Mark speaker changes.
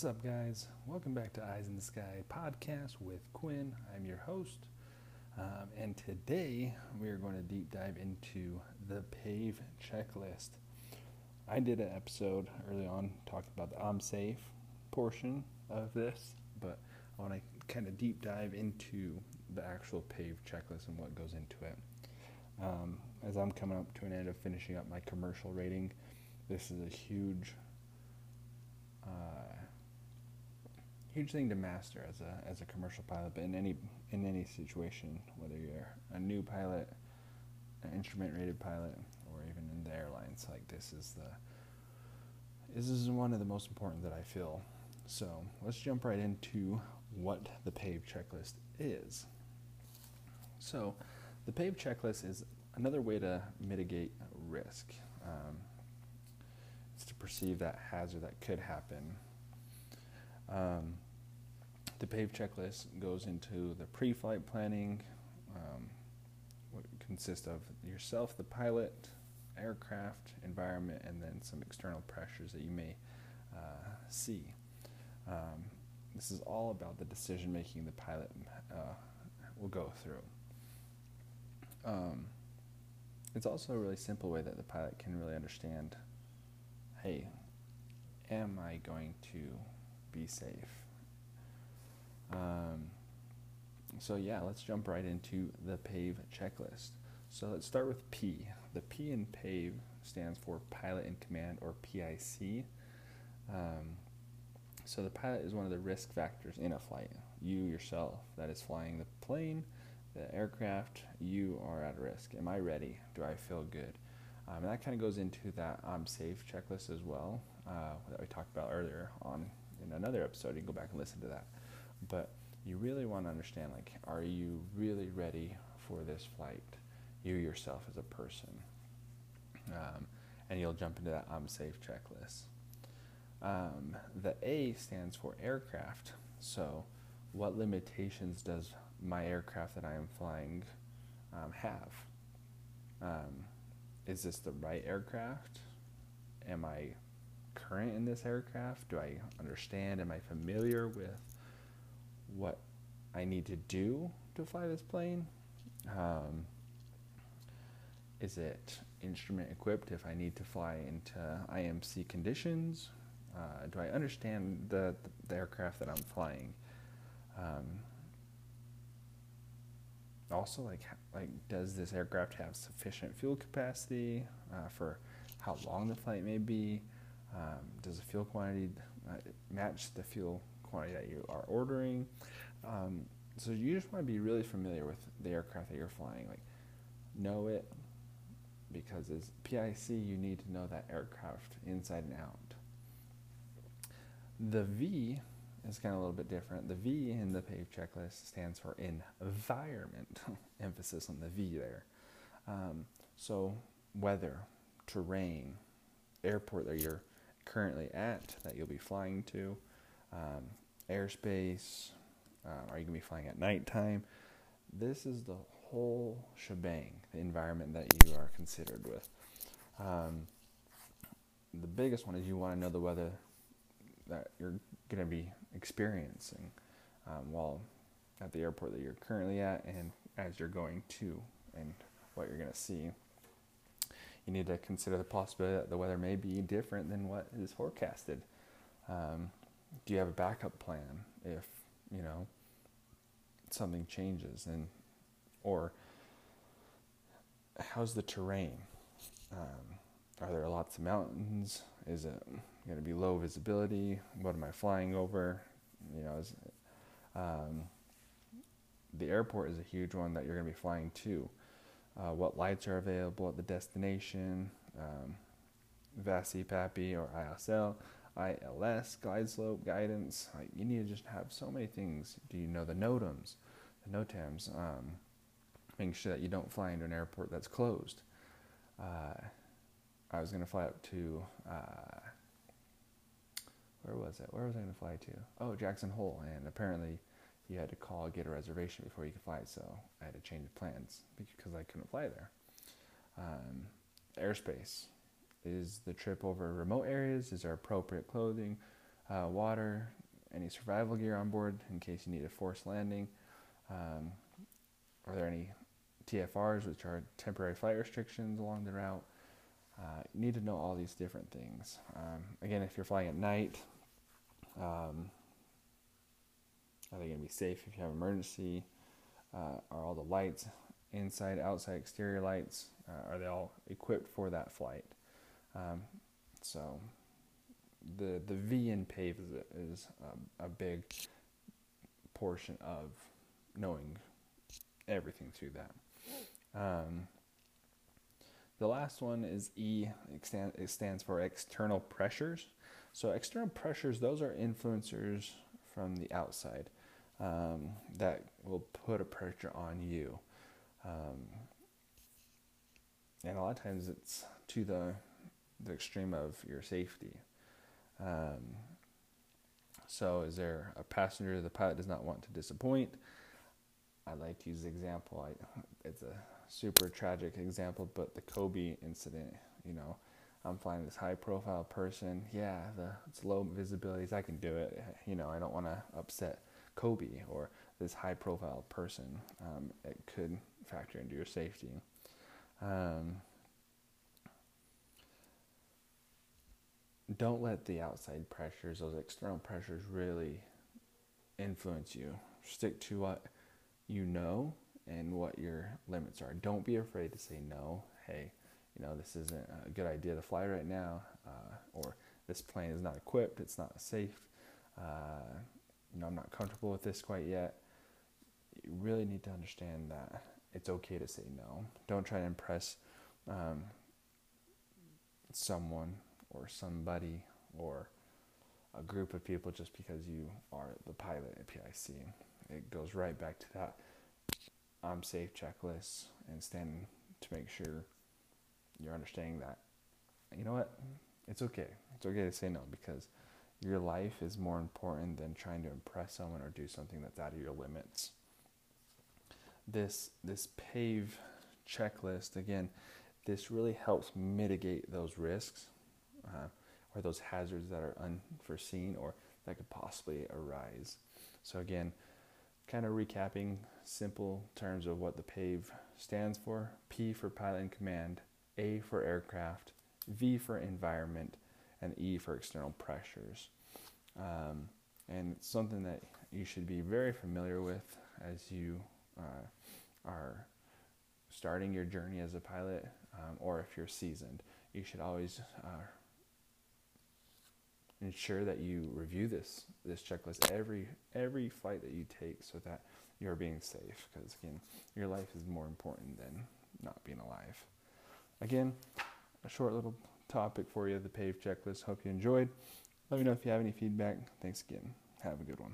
Speaker 1: What's up, guys? Welcome back to Eyes in the Sky podcast with Quinn. I'm your host. Um, and today we are going to deep dive into the PAVE checklist. I did an episode early on talking about the I'm safe portion of this, but I want to kind of deep dive into the actual PAVE checklist and what goes into it. Um, as I'm coming up to an end of finishing up my commercial rating, this is a huge uh, huge thing to master as a as a commercial pilot, but in any in any situation, whether you're a new pilot, an instrument rated pilot, or even in the airlines, like this is the this is one of the most important that I feel. So let's jump right into what the PAVE checklist is. So the PAVE checklist is another way to mitigate risk. Um, it's to perceive that hazard that could happen um, the PAVE checklist goes into the pre flight planning, um, what consists of yourself, the pilot, aircraft, environment, and then some external pressures that you may uh, see. Um, this is all about the decision making the pilot uh, will go through. Um, it's also a really simple way that the pilot can really understand hey, am I going to be safe. Um, so yeah, let's jump right into the PAVE checklist. So let's start with P. The P in PAVE stands for Pilot in Command or PIC. Um, so the pilot is one of the risk factors in a flight. You yourself, that is flying the plane, the aircraft, you are at risk. Am I ready? Do I feel good? Um, and that kind of goes into that I'm safe checklist as well uh, that we talked about earlier on in another episode. You can go back and listen to that. But you really want to understand like, are you really ready for this flight? You yourself as a person. Um, and you'll jump into that I'm safe checklist. Um, the A stands for aircraft. So, what limitations does my aircraft that I am flying um, have? Um, is this the right aircraft? Am I current in this aircraft? Do I understand? Am I familiar with what I need to do to fly this plane? Um, is it instrument equipped if I need to fly into IMC conditions? Uh, do I understand the, the, aircraft that I'm flying? Um, also, like, like, does this aircraft have sufficient fuel capacity uh, for how long the flight may be? Um, does the fuel quantity uh, match the fuel quantity that you are ordering? Um, so you just want to be really familiar with the aircraft that you're flying. Like, know it because as PIC, you need to know that aircraft inside and out. The V is kind of a little bit different. The V in the PAVE checklist stands for environment, emphasis on the V there. Um, so, weather, terrain, airport that you're currently at that you'll be flying to, um, airspace, uh, are you going to be flying at nighttime? This is the whole shebang, the environment that you are considered with. Um, the biggest one is you want to know the weather that you're going to be experiencing um, while at the airport that you're currently at and as you're going to and what you're going to see you need to consider the possibility that the weather may be different than what is forecasted. Um, do you have a backup plan if you know something changes and or how's the terrain? Um, are there lots of mountains? Is it going to be low visibility? What am I flying over? You know, is, um, the airport is a huge one that you're going to be flying to uh, what lights are available at the destination, um, VASI, PAPI, or ISL, ILS, glide slope, guidance. Like you need to just have so many things. Do you know the NOTAMs, the NOTAMs? Um, making sure that you don't fly into an airport that's closed. Uh, I was going to fly up to, uh, where was it? Where was I going to fly to? Oh, Jackson Hole. And apparently you had to call get a reservation before you could fly. So I had to change the plans because I couldn't fly there. Um, airspace is the trip over remote areas. Is there appropriate clothing? uh, water, any survival gear on board in case you need a forced landing. Um, are there any TFRs, which are temporary flight restrictions along the route? Uh, you need to know all these different things. Um, again, if you're flying at night, um, are they going to be safe if you have emergency? Uh, are all the lights inside, outside, exterior lights? Uh, are they all equipped for that flight? Um, so the the V in PAVE is a, is a, a big portion of knowing everything through that. Um, the last one is E. It stands for external pressures. So external pressures, those are influencers from the outside um, that will put a pressure on you. Um, and a lot of times it's to the the extreme of your safety. Um, so, is there a passenger the pilot does not want to disappoint? I like to use the example. I, it's a super tragic example, but the Kobe incident. You know, I'm flying this high-profile person. Yeah, the it's low visibilities. I can do it. You know, I don't want to upset Kobe or this high-profile person. Um, it could factor into your safety. Um, don't let the outside pressures, those external pressures, really influence you. Stick to what you know and what your limits are. Don't be afraid to say no. Hey, you know, this isn't a good idea to fly right now, uh, or this plane is not equipped, it's not safe. Uh, you know, I'm not comfortable with this quite yet. You really need to understand that it's okay to say no. Don't try to impress um, someone or somebody or a group of people just because you are the pilot at PIC. It goes right back to that I'm safe checklist and standing to make sure you're understanding that, you know what, it's okay. It's okay to say no because your life is more important than trying to impress someone or do something that's out of your limits. This this PAVE checklist again, this really helps mitigate those risks uh, or those hazards that are unforeseen or that could possibly arise. So, again, kind of recapping simple terms of what the PAVE stands for P for pilot and command, A for aircraft, V for environment, and E for external pressures. Um, and it's something that you should be very familiar with as you uh, are starting your journey as a pilot, um, or if you're seasoned. You should always uh, ensure that you review this this checklist every every flight that you take so that you're being safe because again your life is more important than not being alive again a short little topic for you the pave checklist. Hope you enjoyed. Let me know if you have any feedback. Thanks again. Have a good one